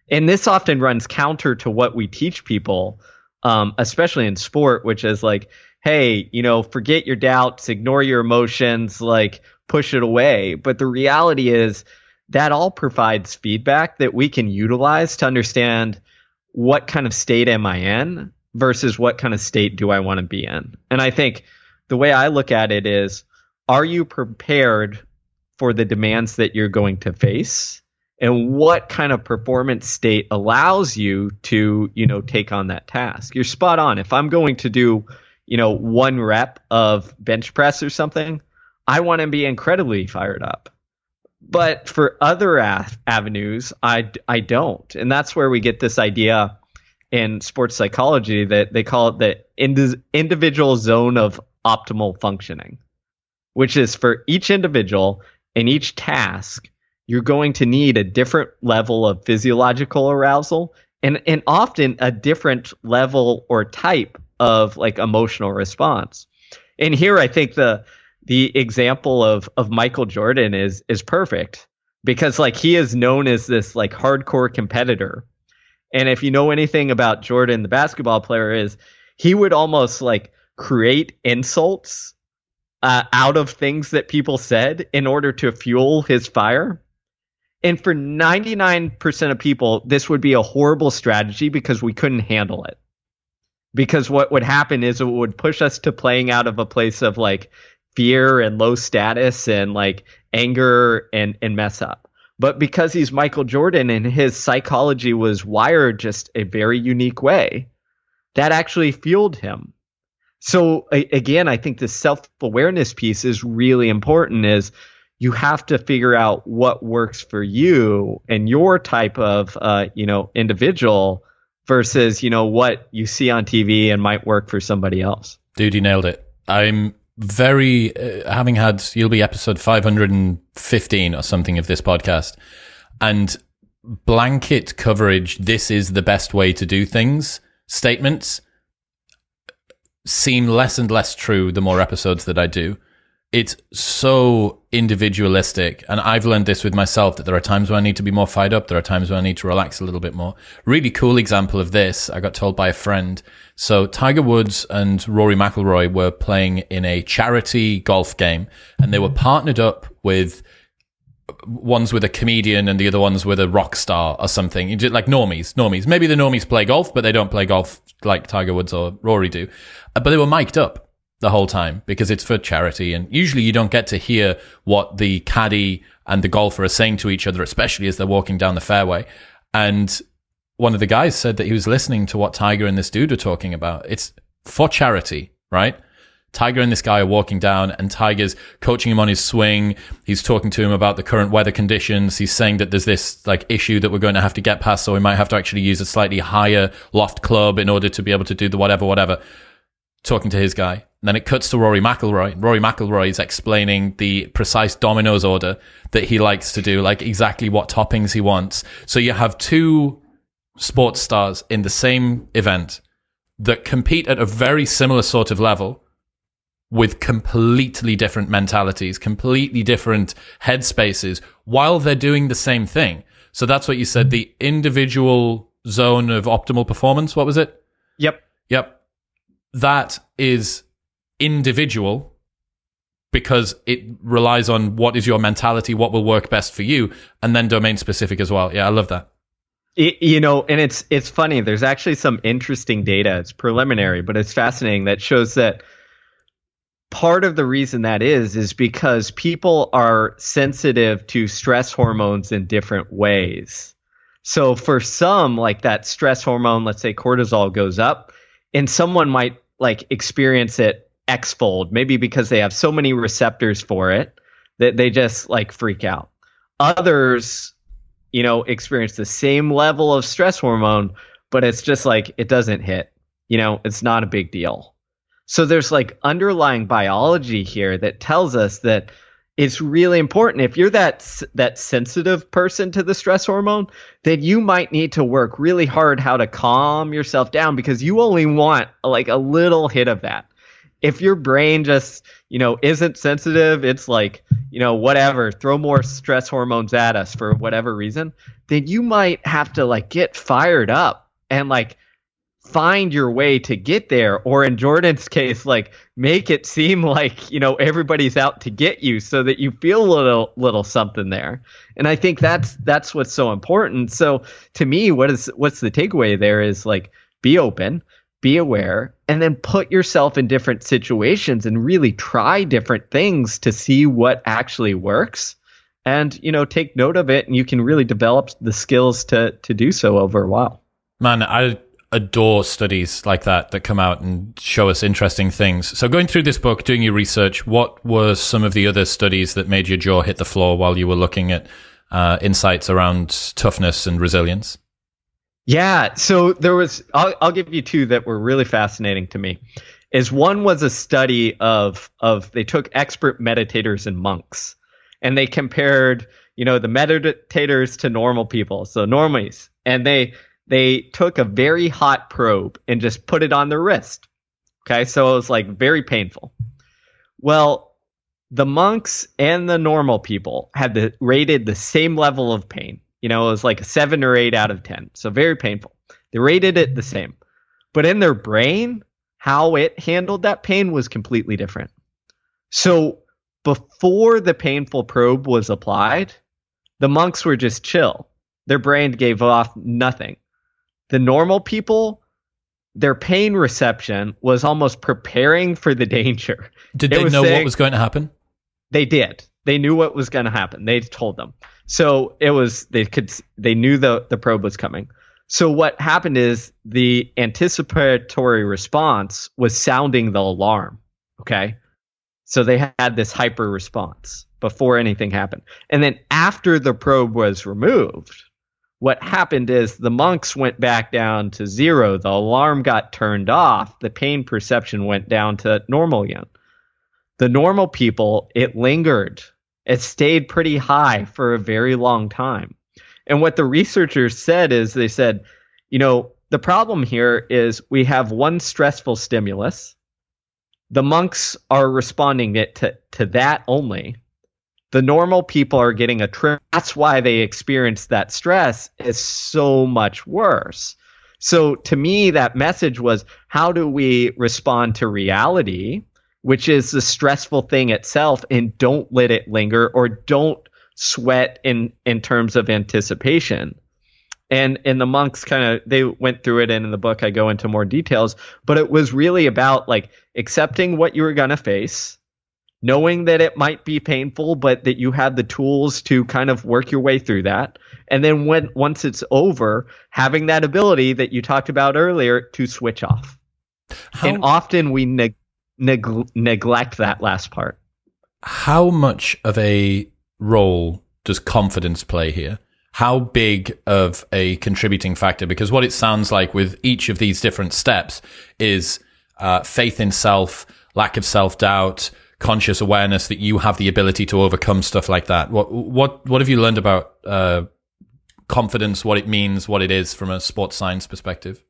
And this often runs counter to what we teach people um, especially in sport, which is like, hey, you know, forget your doubts, ignore your emotions, like push it away. But the reality is that all provides feedback that we can utilize to understand what kind of state am I in versus what kind of state do I want to be in. And I think the way I look at it is, are you prepared for the demands that you're going to face? And what kind of performance state allows you to you know take on that task. You're spot on. If i'm going to do you know one rep of bench press or something i want to be incredibly fired up. But for other avenues i i don't. And that's where we get this idea in sports psychology that they call it the ind- individual zone of optimal functioning which is for each individual in each task you're going to need a different level of physiological arousal and and often a different level or type of like emotional response. And here I think the the example of of Michael Jordan is is perfect because like he is known as this like hardcore competitor. And if you know anything about Jordan the basketball player is he would almost like create insults uh, out of things that people said in order to fuel his fire. And for 99% of people, this would be a horrible strategy because we couldn't handle it. Because what would happen is it would push us to playing out of a place of like fear and low status and like anger and, and mess up. But because he's Michael Jordan and his psychology was wired just a very unique way, that actually fueled him. So again, I think the self awareness piece is really important. Is you have to figure out what works for you and your type of uh, you know individual versus you know what you see on TV and might work for somebody else.
Dude, you nailed it. I'm very uh, having had you'll be episode 515 or something of this podcast and blanket coverage this is the best way to do things statements seem less and less true the more episodes that I do it's so individualistic. And I've learned this with myself that there are times when I need to be more fired up. There are times when I need to relax a little bit more. Really cool example of this. I got told by a friend. So Tiger Woods and Rory McIlroy were playing in a charity golf game and they were partnered up with one's with a comedian and the other one's with a rock star or something. Like normies, normies. Maybe the normies play golf, but they don't play golf like Tiger Woods or Rory do. Uh, but they were mic'd up the whole time because it's for charity. And usually you don't get to hear what the caddy and the golfer are saying to each other, especially as they're walking down the fairway. And one of the guys said that he was listening to what Tiger and this dude are talking about. It's for charity, right? Tiger and this guy are walking down and Tiger's coaching him on his swing. He's talking to him about the current weather conditions. He's saying that there's this like issue that we're going to have to get past. So we might have to actually use a slightly higher loft club in order to be able to do the whatever, whatever. Talking to his guy. And then it cuts to Rory McIlroy. Rory McIlroy is explaining the precise Domino's order that he likes to do, like exactly what toppings he wants. So you have two sports stars in the same event that compete at a very similar sort of level with completely different mentalities, completely different headspaces while they're doing the same thing. So that's what you said, the individual zone of optimal performance. What was it?
Yep.
Yep. That is individual because it relies on what is your mentality, what will work best for you, and then domain specific as well. Yeah, I love that.
It, you know, and it's it's funny. There's actually some interesting data. It's preliminary, but it's fascinating that shows that part of the reason that is is because people are sensitive to stress hormones in different ways. So for some, like that stress hormone, let's say cortisol goes up, and someone might like experience it X fold, maybe because they have so many receptors for it that they just like freak out. Others, you know, experience the same level of stress hormone, but it's just like it doesn't hit. You know, it's not a big deal. So there's like underlying biology here that tells us that it's really important. If you're that that sensitive person to the stress hormone then you might need to work really hard how to calm yourself down because you only want like a little hit of that. If your brain just you know isn't sensitive it's like you know whatever throw more stress hormones at us for whatever reason then you might have to like get fired up and like find your way to get there or in jordan's case like make it seem like you know everybody's out to get you so that you feel a little little something there. And i think that's that's what's so important. So to me what is what's the takeaway there is like be open be aware and then put yourself in different situations and really try different things to see what actually works. And you know take note of it and you can really develop the skills to to do so over a while.
Man i adore studies like that that come out and show us interesting things. So, going through this book, doing your research, what were some of the other studies that made your jaw hit the floor while you were looking at uh, insights around toughness and resilience?
Yeah, so there was. I'll, I'll give you two that were really fascinating to me. Is one was a study of of they took expert meditators and monks, and they compared you know the meditators to normal people, so normies, and they they took a very hot probe and just put it on their wrist. Okay, so it was like very painful. Well, the monks and the normal people had the, rated the same level of pain. You know, it was like a seven or eight out of 10. So very painful. They rated it the same. But in their brain, how it handled that pain was completely different. So before the painful probe was applied, the monks were just chill. Their brain gave off nothing the normal people their pain reception was almost preparing for the danger.
Did they know saying, what was going to happen?
They did. They knew what was going to happen. They told them. So it was they could they knew the the probe was coming. So what happened is the anticipatory response was sounding the alarm. Okay. So they had this hyper response before anything happened. And then after the probe was removed, what happened is the monks went back down to zero. The alarm got turned off. The pain perception went down to normal again. The normal people, it lingered. It stayed pretty high for a very long time. And what the researchers said is they said, you know, the problem here is we have one stressful stimulus. The monks are responding it to, to that only the normal people are getting a trip. That's why they experience that stress is so much worse. So to me, that message was how do we respond to reality, which is the stressful thing itself, and don't let it linger or don't sweat in in terms of anticipation. And and the monks kind of they went through it and in the book I go into more details, but it was really about like accepting what you were gonna face knowing that it might be painful, but that you have the tools to kind of work your way through that. And then when once it's over, having that ability that you talked about earlier to switch off. How, and often we neg- neg- neglect that last part.
How much of a role does confidence play here? How big of a contributing factor? Because what it sounds like with each of these different steps is uh, faith in self, lack of self doubt, conscious awareness that you have the ability to overcome stuff like that. What what what have you learned about uh, confidence? What it means? What it is from a sports science perspective?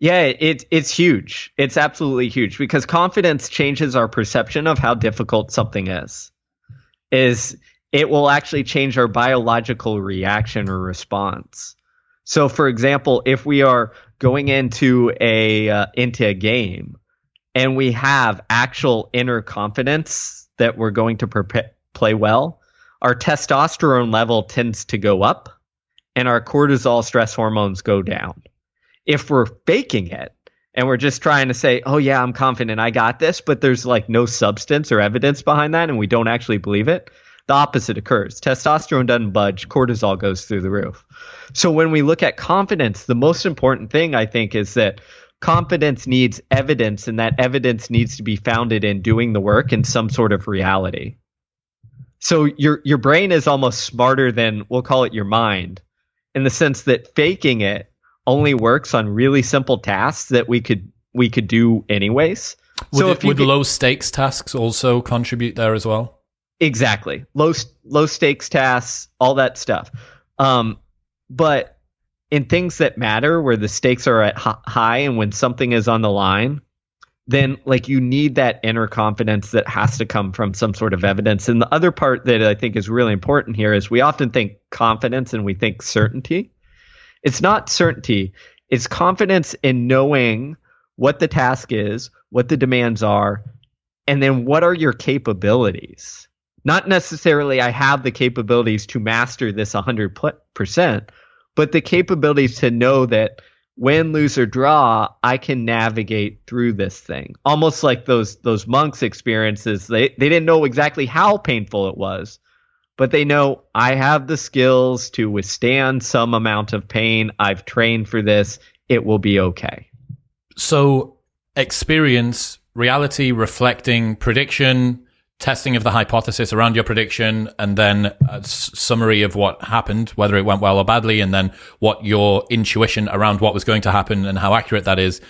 Yeah, it, it's huge. It's absolutely huge because confidence changes our perception of how difficult something is. Is it will actually change our biological reaction or response. So, for example, if we are going into a uh, into a game and we have actual inner confidence that we're going to play well, our testosterone level tends to go up and our cortisol stress hormones go down. If we're faking it and we're just trying to say, "Oh yeah, I'm confident, I got this," but there's like no substance or evidence behind that and we don't actually believe it, the opposite occurs. Testosterone doesn't budge, cortisol goes through the roof. So when we look at confidence, the most important thing I think is that confidence needs evidence and that evidence needs to be founded in doing the work in some sort of reality. So your your brain is almost smarter than we'll call it your mind in the sense that faking it only works on really simple tasks that we could we could do anyways.
Would,
so
it, would get, low stakes tasks also contribute there as well?
Exactly. Low low stakes tasks, all that stuff. Um, but in things that matter, where the stakes are at high, and when something is on the line, then like you need that inner confidence that has to come from some sort of evidence. And the other part that I think is really important here is we often think confidence and we think certainty. It's not certainty. It's confidence in knowing what the task is, what the demands are, and then what are your capabilities not necessarily I have the capabilities to master this 100%, but the capabilities to know that win, lose, or draw, I can navigate through this thing. Almost like those those monks' experiences. They they didn't know exactly how painful it was, but they know I have the skills to withstand some amount of pain. I've trained for this. It will be okay.
So experience, reality, reflecting, prediction, testing of the hypothesis around your prediction and then a summary of what happened, whether it went well or badly, and then what your intuition around what was going to happen and how accurate that is.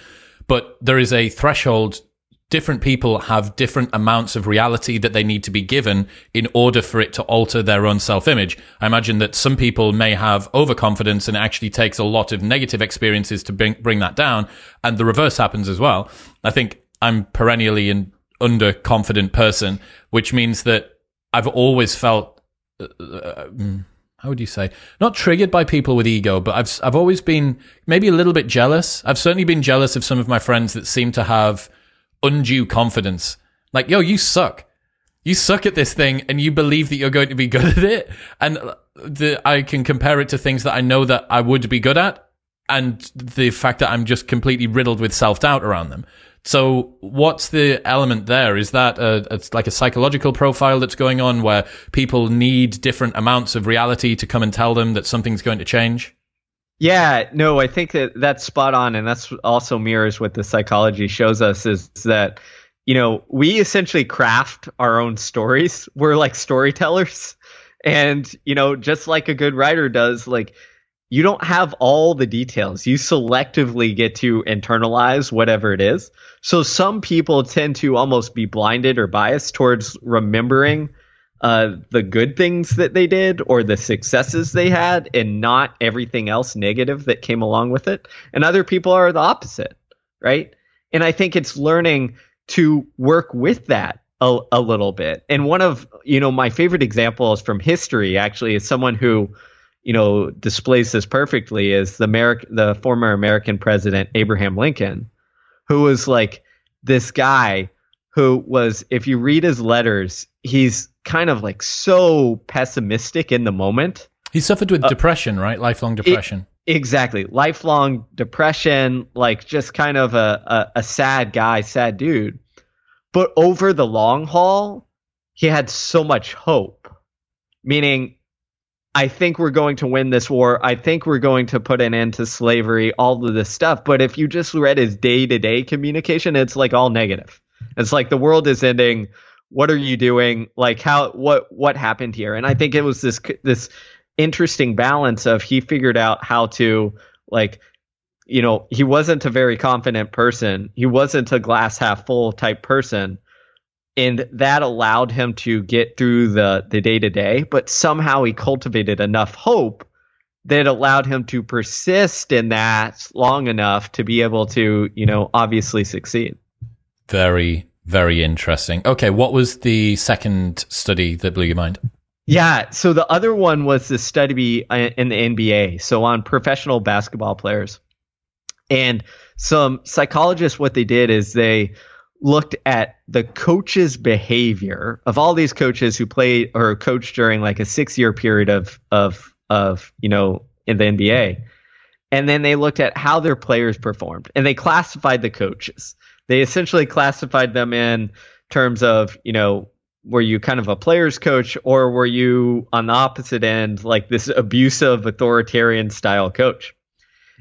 But there is a threshold. Different people have different amounts of reality that they need to be given in order for it to alter their own self image. I imagine that some people may have overconfidence and it actually takes a lot of negative experiences to bring, bring that down. And the reverse happens as well. I think I'm perennially in underconfident person, which means that I've always felt. Uh, uh, how would you say? Not triggered by people with ego, but I've I've always been maybe a little bit jealous. I've certainly been jealous of some of my friends that seem to have undue confidence. Like, yo, you suck. You suck at this thing, and you believe that you're going to be good at it. And the, I can compare it to things that I know that I would be good at, and the fact that I'm just completely riddled with self doubt around them. So what's the element there? Is that a, it's like a psychological profile that's going on where people need different amounts of reality to come and tell them that something's going to change?
Yeah, no, I think that that's spot on, and that's also mirrors what the psychology shows us is that you know we essentially craft our own stories. We're like storytellers, and you know just like a good writer does, like you don't have all the details. You selectively get to internalize whatever it is. So some people tend to almost be blinded or biased towards remembering uh, the good things that they did or the successes they had and not everything else negative that came along with it. And other people are the opposite, right? And I think it's learning to work with that a, a little bit. And one of, you know, my favorite examples from history actually is someone who you know, displays this perfectly is the American, the former American president Abraham Lincoln, who was like this guy who was, if you read his letters, he's kind of like so pessimistic in the moment.
He suffered with uh, depression, right? Lifelong depression.
It, exactly, lifelong depression, like just kind of a, a, a sad guy, sad dude. But over the long haul, he had so much hope. Meaning, I think we're going to win this war. I think we're going to put an end to slavery, all of this stuff. But if you just read his day to day communication, it's like all negative. It's like the world is ending. What are you doing? Like how what what happened here? And I think it was this this interesting balance of he figured out how to like you know, he wasn't a very confident person. He wasn't a glass half full type person and that allowed him to get through the the day to day but somehow he cultivated enough hope that allowed him to persist in that long enough to be able to, you know, obviously succeed.
Very, very interesting. Okay, what was the second study that blew your mind?
Yeah, so the other one was the study uh, in the NBA, so on professional basketball players. And some psychologists, what they did is they looked at the coach's behavior of all these coaches who played or coached during like a six year period of of of you know in the NBA. And then they looked at how their players performed and they classified the coaches. They essentially classified them in terms of, you know, were you kind of a player's coach or were you on the opposite end, like this abusive authoritarian style coach?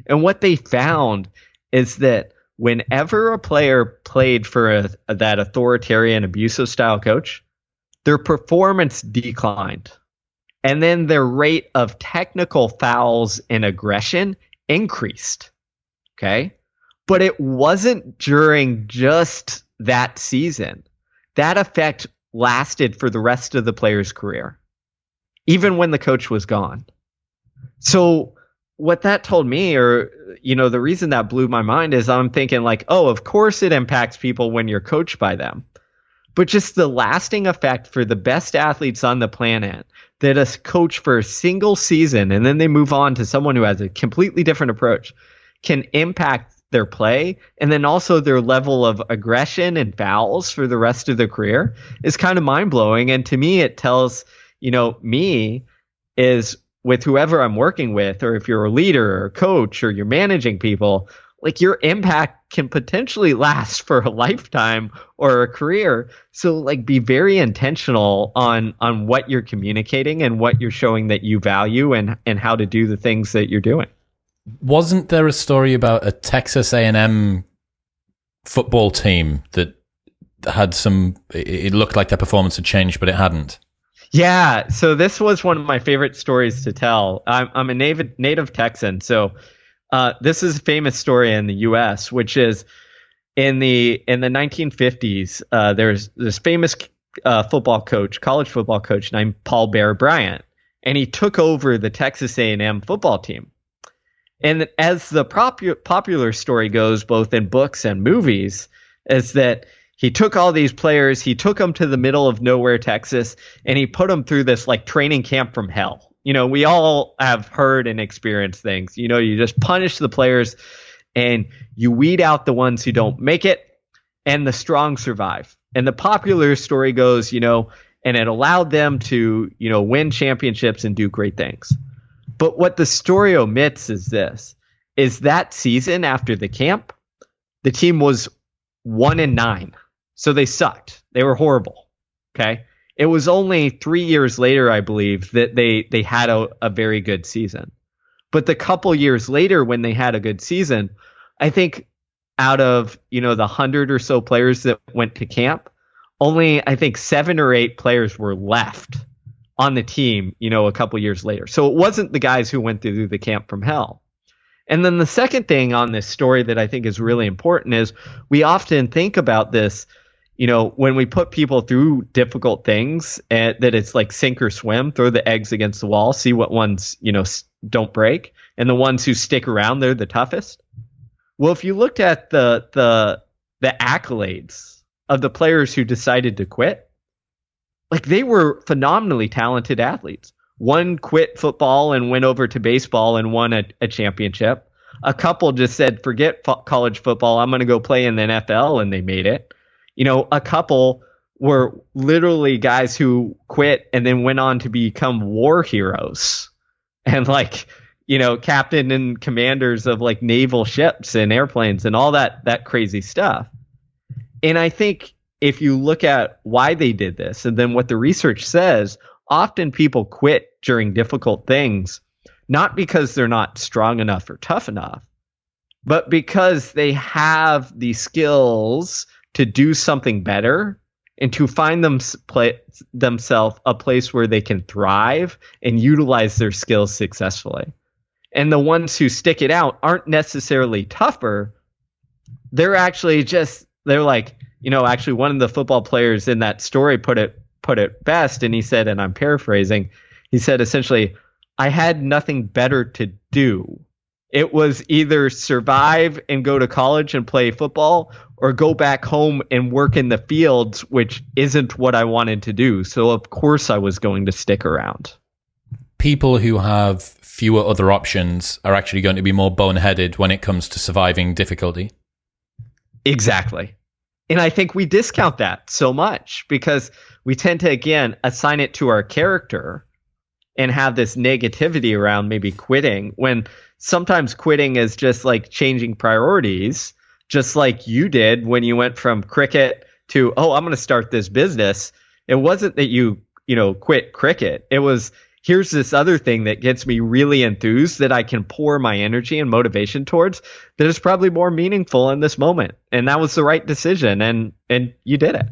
And what they found is that whenever a player played for a, that authoritarian abusive style coach, their performance declined. And then their rate of technical fouls and aggression increased. Okay. But it wasn't during just that season. That effect lasted for the rest of the player's career, even when the coach was gone. So what that told me or you know the reason that blew my mind is i'm thinking like oh of course it impacts people when you're coached by them. But just the lasting effect for the best athletes on the planet that a coach for a single season and then they move on to someone who has a completely different approach can impact their play and then also their level of aggression and fouls for the rest of their career is kind of mind blowing and to me it tells you know me is with whoever I'm working with, or if you're a leader or a coach or you're managing people, like your impact can potentially last for a lifetime or a career. So like be very intentional on on what you're communicating and what you're showing that you value and and how to do the things that you're doing.
Wasn't there a story about a Texas A&M football team that had some it looked like their performance had changed but it hadn't?
Yeah, so this was one of my favorite stories to tell. I'm, I'm a native native Texan, so uh, this is a famous story in the U.S., which is in the in the 1950s. Uh, there's this famous uh, football coach, college football coach named Paul Bear Bryant, and he took over the Texas A&M football team. And as the popu- popular story goes, both in books and movies, is that he took all these players, he took them to the middle of nowhere, Texas, and he put them through this like training camp from hell. You know, we all have heard and experienced things. You know, you just punish the players and you weed out the ones who don't make it, and the strong survive. And the popular story goes, you know, and it allowed them to, you know, win championships and do great things. But what the story omits is this is that season after the camp, the team was one in nine. So they sucked. They were horrible. Okay. It was only three years later, I believe, that they they had a, a very good season. But the couple years later, when they had a good season, I think out of you know the hundred or so players that went to camp, only I think seven or eight players were left on the team. You know, a couple years later, so it wasn't the guys who went through the camp from hell. And then the second thing on this story that I think is really important is we often think about this you know, when we put people through difficult things, and that it's like sink or swim, throw the eggs against the wall, see what ones, you know, don't break, and the ones who stick around, they're the toughest. Well, if you looked at the the the accolades of the players who decided to quit, like they were phenomenally talented athletes. One quit football and went over to baseball and won a, a championship. A couple just said, "Forget fo- college football. I'm going to go play in the NFL," and they made it you know, a couple were literally guys who quit and then went on to become war heroes. And like you know captain and commanders of like naval ships and airplanes and all that that crazy stuff. And i think if you look at why they did this and then what the research says often people quit during difficult things not because they're not strong enough or tough enough but because they have the skills to do something better and to find them play, themselves a place where they can thrive and utilize their skills successfully. And the ones who stick it out aren't necessarily tougher. They're actually just they're like, you know, actually one of the football players in that story put it put it best and he said and I'm paraphrasing, he said essentially I had nothing better to do. It was either survive and go to college and play football or go back home and work in the fields, which isn't what I wanted to do. So, of course, I was going to stick around.
People who have fewer other options are actually going to be more boneheaded when it comes to surviving difficulty.
Exactly. And I think we discount that so much because we tend to, again, assign it to our character and have this negativity around maybe quitting when sometimes quitting is just like changing priorities, just like you did when you went from cricket to, oh, I'm going to start this business. It wasn't that you, you know, quit cricket. It was, here's this other thing that gets me really enthused that I can pour my energy and motivation towards that is probably more meaningful in this moment. And that was the right decision. And, and you did it.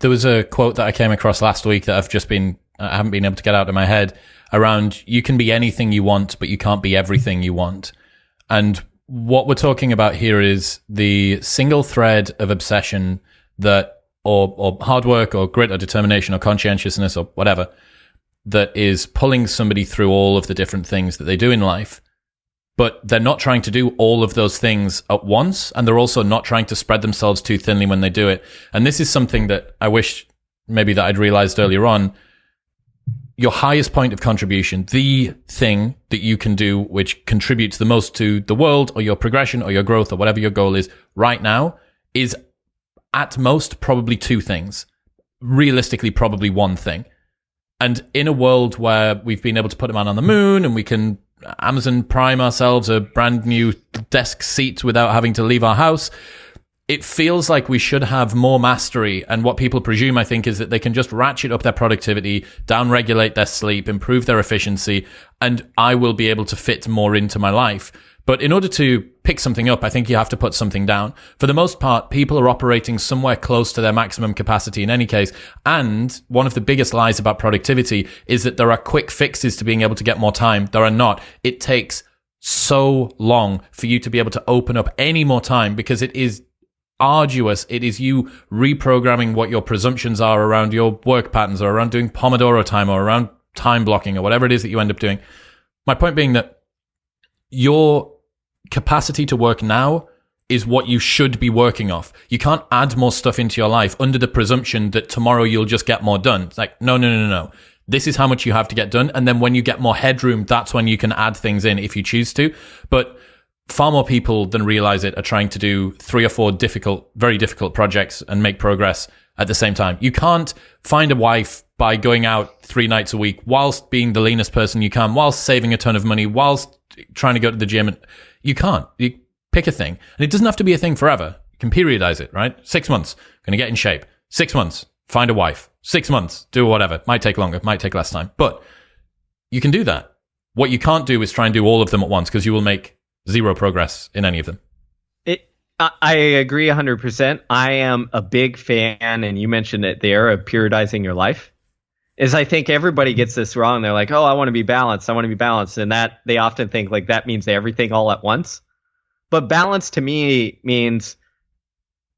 There was a quote that I came across last week that I've just been, I haven't been able to get out of my head around you can be anything you want, but you can't be everything you want. And what we're talking about here is the single thread of obsession that, or, or hard work or grit or determination or conscientiousness or whatever that is pulling somebody through all of the different things that they do in life. But they're not trying to do all of those things at once. And they're also not trying to spread themselves too thinly when they do it. And this is something that I wish maybe that I'd realized earlier on. Your highest point of contribution, the thing that you can do which contributes the most to the world or your progression or your growth or whatever your goal is right now is at most probably two things. Realistically, probably one thing. And in a world where we've been able to put a man on the moon and we can Amazon Prime ourselves a brand new desk seat without having to leave our house, it feels like we should have more mastery. And what people presume, I think, is that they can just ratchet up their productivity, downregulate their sleep, improve their efficiency, and I will be able to fit more into my life. But in order to pick something up, I think you have to put something down. For the most part, people are operating somewhere close to their maximum capacity in any case. And one of the biggest lies about productivity is that there are quick fixes to being able to get more time. There are not. It takes so long for you to be able to open up any more time because it is arduous. It is you reprogramming what your presumptions are around your work patterns or around doing Pomodoro time or around time blocking or whatever it is that you end up doing. My point being that your capacity to work now is what you should be working off. You can't add more stuff into your life under the presumption that tomorrow you'll just get more done. It's like, no, no, no, no. No. This is how much you have to get done. And then when you get more headroom, that's when you can add things in if you choose to. But far more people than realize it are trying to do three or four difficult, very difficult projects and make progress at the same time. You can't find a wife by going out three nights a week whilst being the leanest person you can, whilst saving a ton of money, whilst trying to go to the gym. You can't. You pick a thing. And it doesn't have to be a thing forever. You can periodize it, right? Six months, going to get in shape. Six months, find a wife. Six months, do whatever. Might take longer, might take less time, but you can do that. What you can't do is try and do all of them at once because you will make zero progress in any of them.
It, I agree 100%. I am a big fan, and you mentioned it there, of periodizing your life is I think everybody gets this wrong. They're like, "Oh, I want to be balanced. I want to be balanced," and that they often think like that means everything all at once. But balance to me means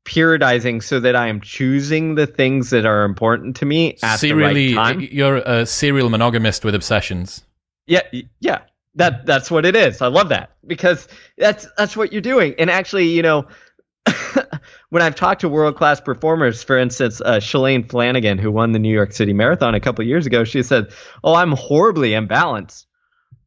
periodizing so that I am choosing the things that are important to me at Serially, the right time.
You're a serial monogamist with obsessions.
Yeah, yeah. That that's what it is. I love that because that's that's what you're doing. And actually, you know, when I've talked to world class performers, for instance, uh, Shalane Flanagan, who won the New York City Marathon a couple years ago, she said, "Oh, I'm horribly imbalanced."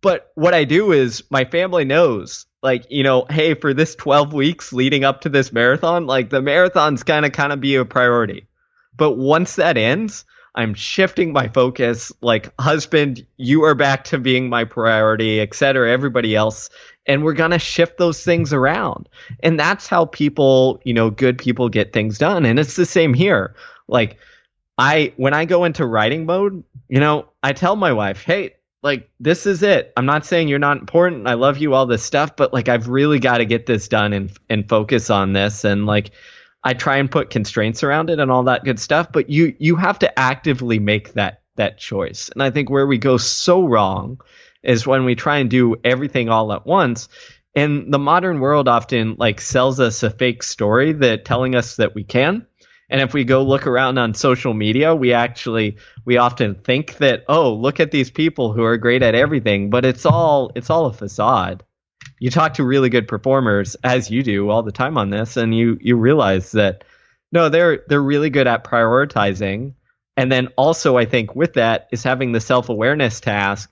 But what I do is my family knows, like, you know, hey, for this 12 weeks leading up to this marathon, like the marathon's gonna kind of be a priority. But once that ends, I'm shifting my focus. Like, husband, you are back to being my priority, et cetera. Everybody else and we're going to shift those things around. And that's how people, you know, good people get things done. And it's the same here. Like I when I go into writing mode, you know, I tell my wife, "Hey, like this is it. I'm not saying you're not important. I love you all this stuff, but like I've really got to get this done and and focus on this and like I try and put constraints around it and all that good stuff, but you you have to actively make that that choice. And I think where we go so wrong is when we try and do everything all at once. And the modern world often like sells us a fake story that telling us that we can. And if we go look around on social media, we actually we often think that oh, look at these people who are great at everything, but it's all it's all a facade. You talk to really good performers as you do all the time on this and you you realize that no, they're they're really good at prioritizing. And then also I think with that is having the self-awareness task.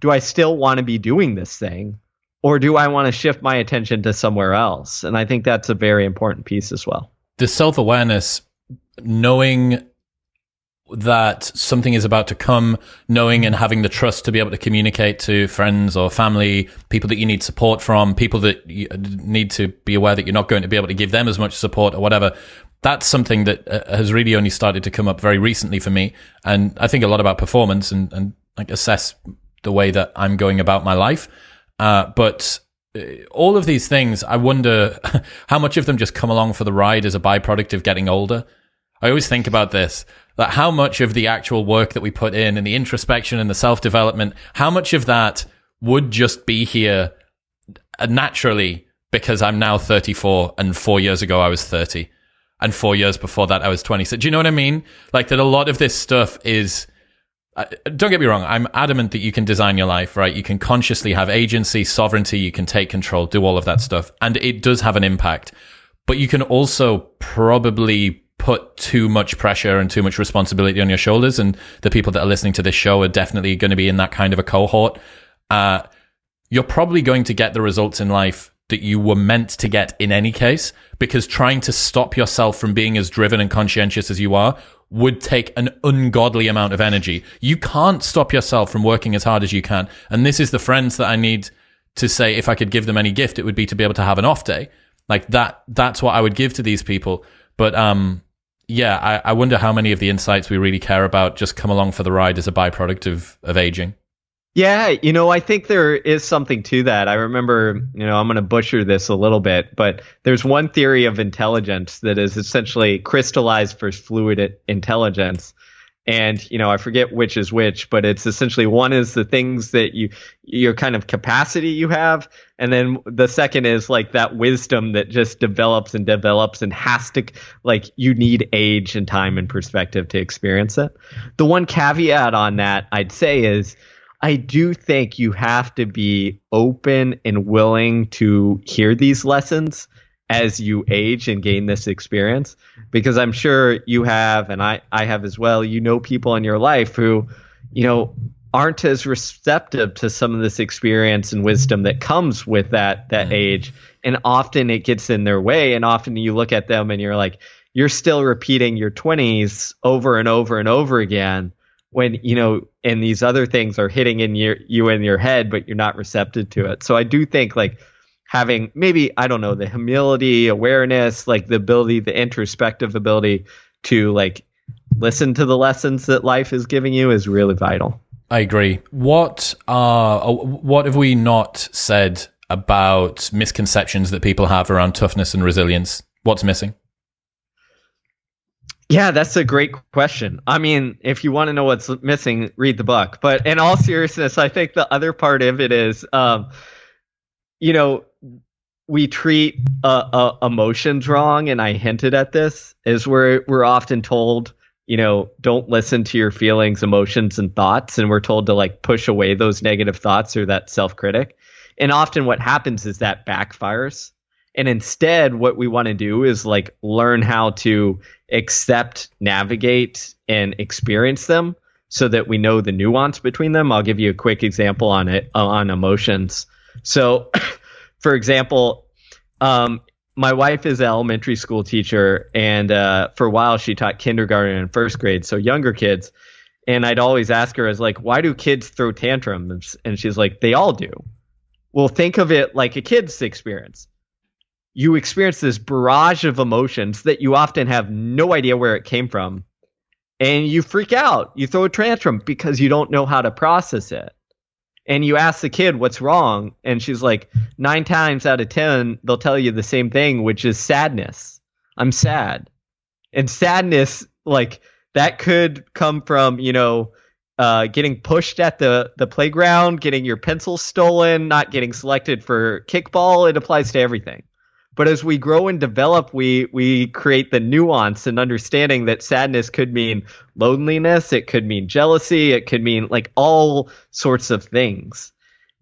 Do I still want to be doing this thing? Or do I want to shift my attention to somewhere else? And I think that's a very important piece as well.
The self awareness, knowing that something is about to come, knowing and having the trust to be able to communicate to friends or family, people that you need support from, people that you need to be aware that you're not going to be able to give them as much support or whatever. That's something that uh, has really only started to come up very recently for me. And I think a lot about performance and, and like assess the way that I'm going about my life. Uh, but uh, all of these things, I wonder how much of them just come along for the ride as a byproduct of getting older. I always think about this that how much of the actual work that we put in and the introspection and the self development, how much of that would just be here uh, naturally because I'm now 34 and four years ago I was 30 and four years before that I was 20. So do you know what I mean? Like that a lot of this stuff is don't get me wrong. I'm adamant that you can design your life, right? You can consciously have agency, sovereignty. You can take control, do all of that stuff. And it does have an impact, but you can also probably put too much pressure and too much responsibility on your shoulders. And the people that are listening to this show are definitely going to be in that kind of a cohort. Uh, you're probably going to get the results in life that you were meant to get in any case, because trying to stop yourself from being as driven and conscientious as you are would take an ungodly amount of energy. You can't stop yourself from working as hard as you can. And this is the friends that I need to say, if I could give them any gift, it would be to be able to have an off day. Like that, that's what I would give to these people. But, um, yeah, I, I wonder how many of the insights we really care about just come along for the ride as a byproduct of, of aging.
Yeah, you know, I think there is something to that. I remember, you know, I'm going to butcher this a little bit, but there's one theory of intelligence that is essentially crystallized for fluid intelligence. And, you know, I forget which is which, but it's essentially one is the things that you, your kind of capacity you have. And then the second is like that wisdom that just develops and develops and has to, like, you need age and time and perspective to experience it. The one caveat on that I'd say is, I do think you have to be open and willing to hear these lessons as you age and gain this experience because I'm sure you have and I I have as well you know people in your life who you know aren't as receptive to some of this experience and wisdom that comes with that that mm. age and often it gets in their way and often you look at them and you're like you're still repeating your 20s over and over and over again when you know and these other things are hitting in your you in your head but you're not receptive to it so i do think like having maybe i don't know the humility awareness like the ability the introspective ability to like listen to the lessons that life is giving you is really vital
i agree what uh what have we not said about misconceptions that people have around toughness and resilience what's missing
yeah, that's a great question. I mean, if you want to know what's missing, read the book. But in all seriousness, I think the other part of it is, um, you know, we treat uh, uh, emotions wrong, and I hinted at this. Is we're we're often told, you know, don't listen to your feelings, emotions, and thoughts, and we're told to like push away those negative thoughts or that self critic. And often, what happens is that backfires. And instead, what we want to do is like learn how to accept, navigate, and experience them so that we know the nuance between them. I'll give you a quick example on it on emotions. So, for example, um, my wife is an elementary school teacher, and uh, for a while she taught kindergarten and first grade, so younger kids. And I'd always ask her, "As like, why do kids throw tantrums?" And she's like, "They all do." Well, think of it like a kid's experience you experience this barrage of emotions that you often have no idea where it came from. And you freak out. You throw a tantrum because you don't know how to process it. And you ask the kid what's wrong. And she's like, nine times out of 10, they'll tell you the same thing, which is sadness. I'm sad. And sadness, like, that could come from, you know, uh, getting pushed at the, the playground, getting your pencil stolen, not getting selected for kickball. It applies to everything But as we grow and develop, we we create the nuance and understanding that sadness could mean loneliness, it could mean jealousy, it could mean like all sorts of things.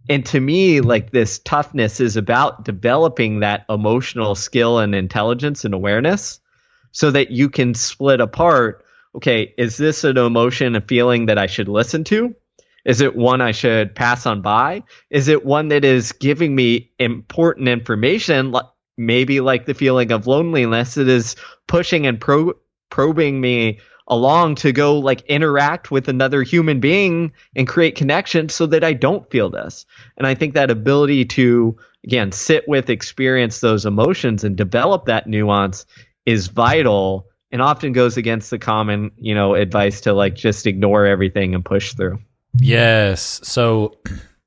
And to me, like this toughness is about developing that emotional skill and intelligence and awareness so that you can split apart okay, is this an emotion, a feeling that I should listen to? Is it one I should pass on by? Is it one that is giving me important information, maybe like the feeling of loneliness that is pushing and pro- probing me along to go like interact with another human being and create connection so that I don't feel this. And I think that ability to again sit with experience those emotions and develop that nuance is vital and often goes against the common, you know, advice to like just ignore everything and push through.
Yes. So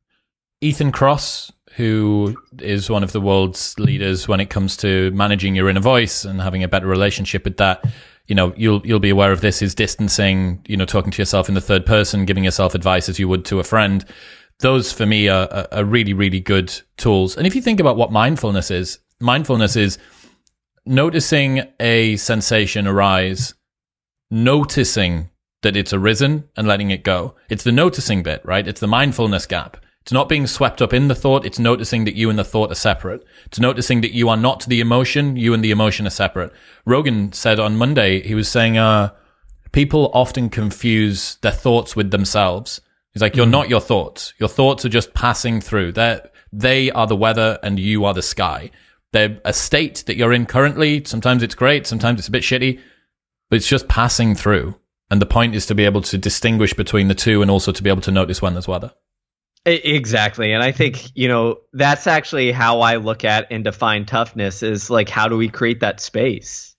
Ethan Kross who is one of the world's leaders when it comes to managing your inner voice and having a better relationship with that. You know, you'll you'll be aware of this is distancing, you know, talking to yourself in the third person, giving yourself advice as you would to a friend. Those for me are, are really, really good tools. And if you think about what mindfulness is, mindfulness is noticing a sensation arise, noticing that it's arisen and letting it go. It's the noticing bit, right? It's the mindfulness gap. It's not being swept up in the thought. It's noticing that you and the thought are separate. It's noticing that you are not the emotion. You and the emotion are separate. Rogan said on Monday, he was saying, uh, people often confuse their thoughts with themselves. He's like, you're mm. not your thoughts. Your thoughts are just passing through. They're, they are the weather and you are the sky. They're a state that you're in currently. Sometimes it's great. Sometimes it's a bit shitty, but it's just passing through. And the point is to be able to distinguish between the two and also to be able to notice when there's weather.
Exactly. And I think, you know, that's actually how I look at and define toughness is like, how do we create that space?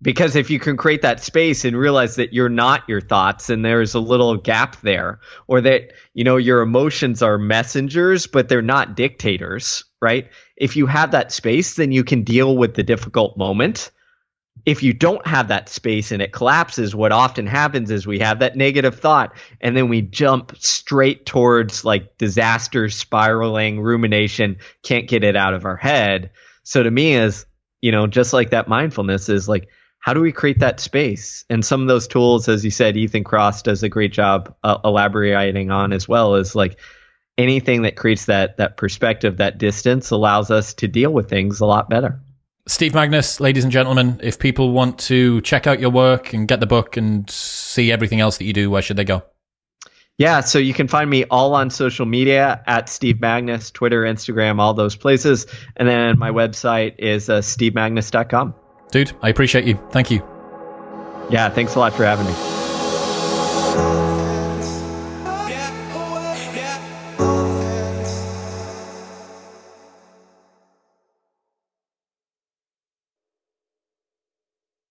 Because if you can create that space and realize that you're not your thoughts and there's a little gap there, or that, you know, your emotions are messengers, but they're not dictators, right? If you have that space, then you can deal with the difficult moment if you don't have that space and it collapses, what often happens is we have that negative thought and then we jump straight towards like disaster spiraling rumination, can't get it out of our head. So to me is, you know, just like that mindfulness is like, how do we create that space? And some of those tools, as you said, Ethan Kross does a great job uh, elaborating on as well is like anything that creates that, that perspective, that distance allows us to deal with things a lot better.
Steve Magness, ladies and gentlemen, if people want to check out your work and get the book and see everything else that you do, where should they go?
Yeah, so you can find me all on social media at Steve Magness, Twitter, Instagram, all those places. And then my website is uh, stevemagness.com.
Dude, I appreciate you. Thank you.
Yeah, thanks a lot for having me.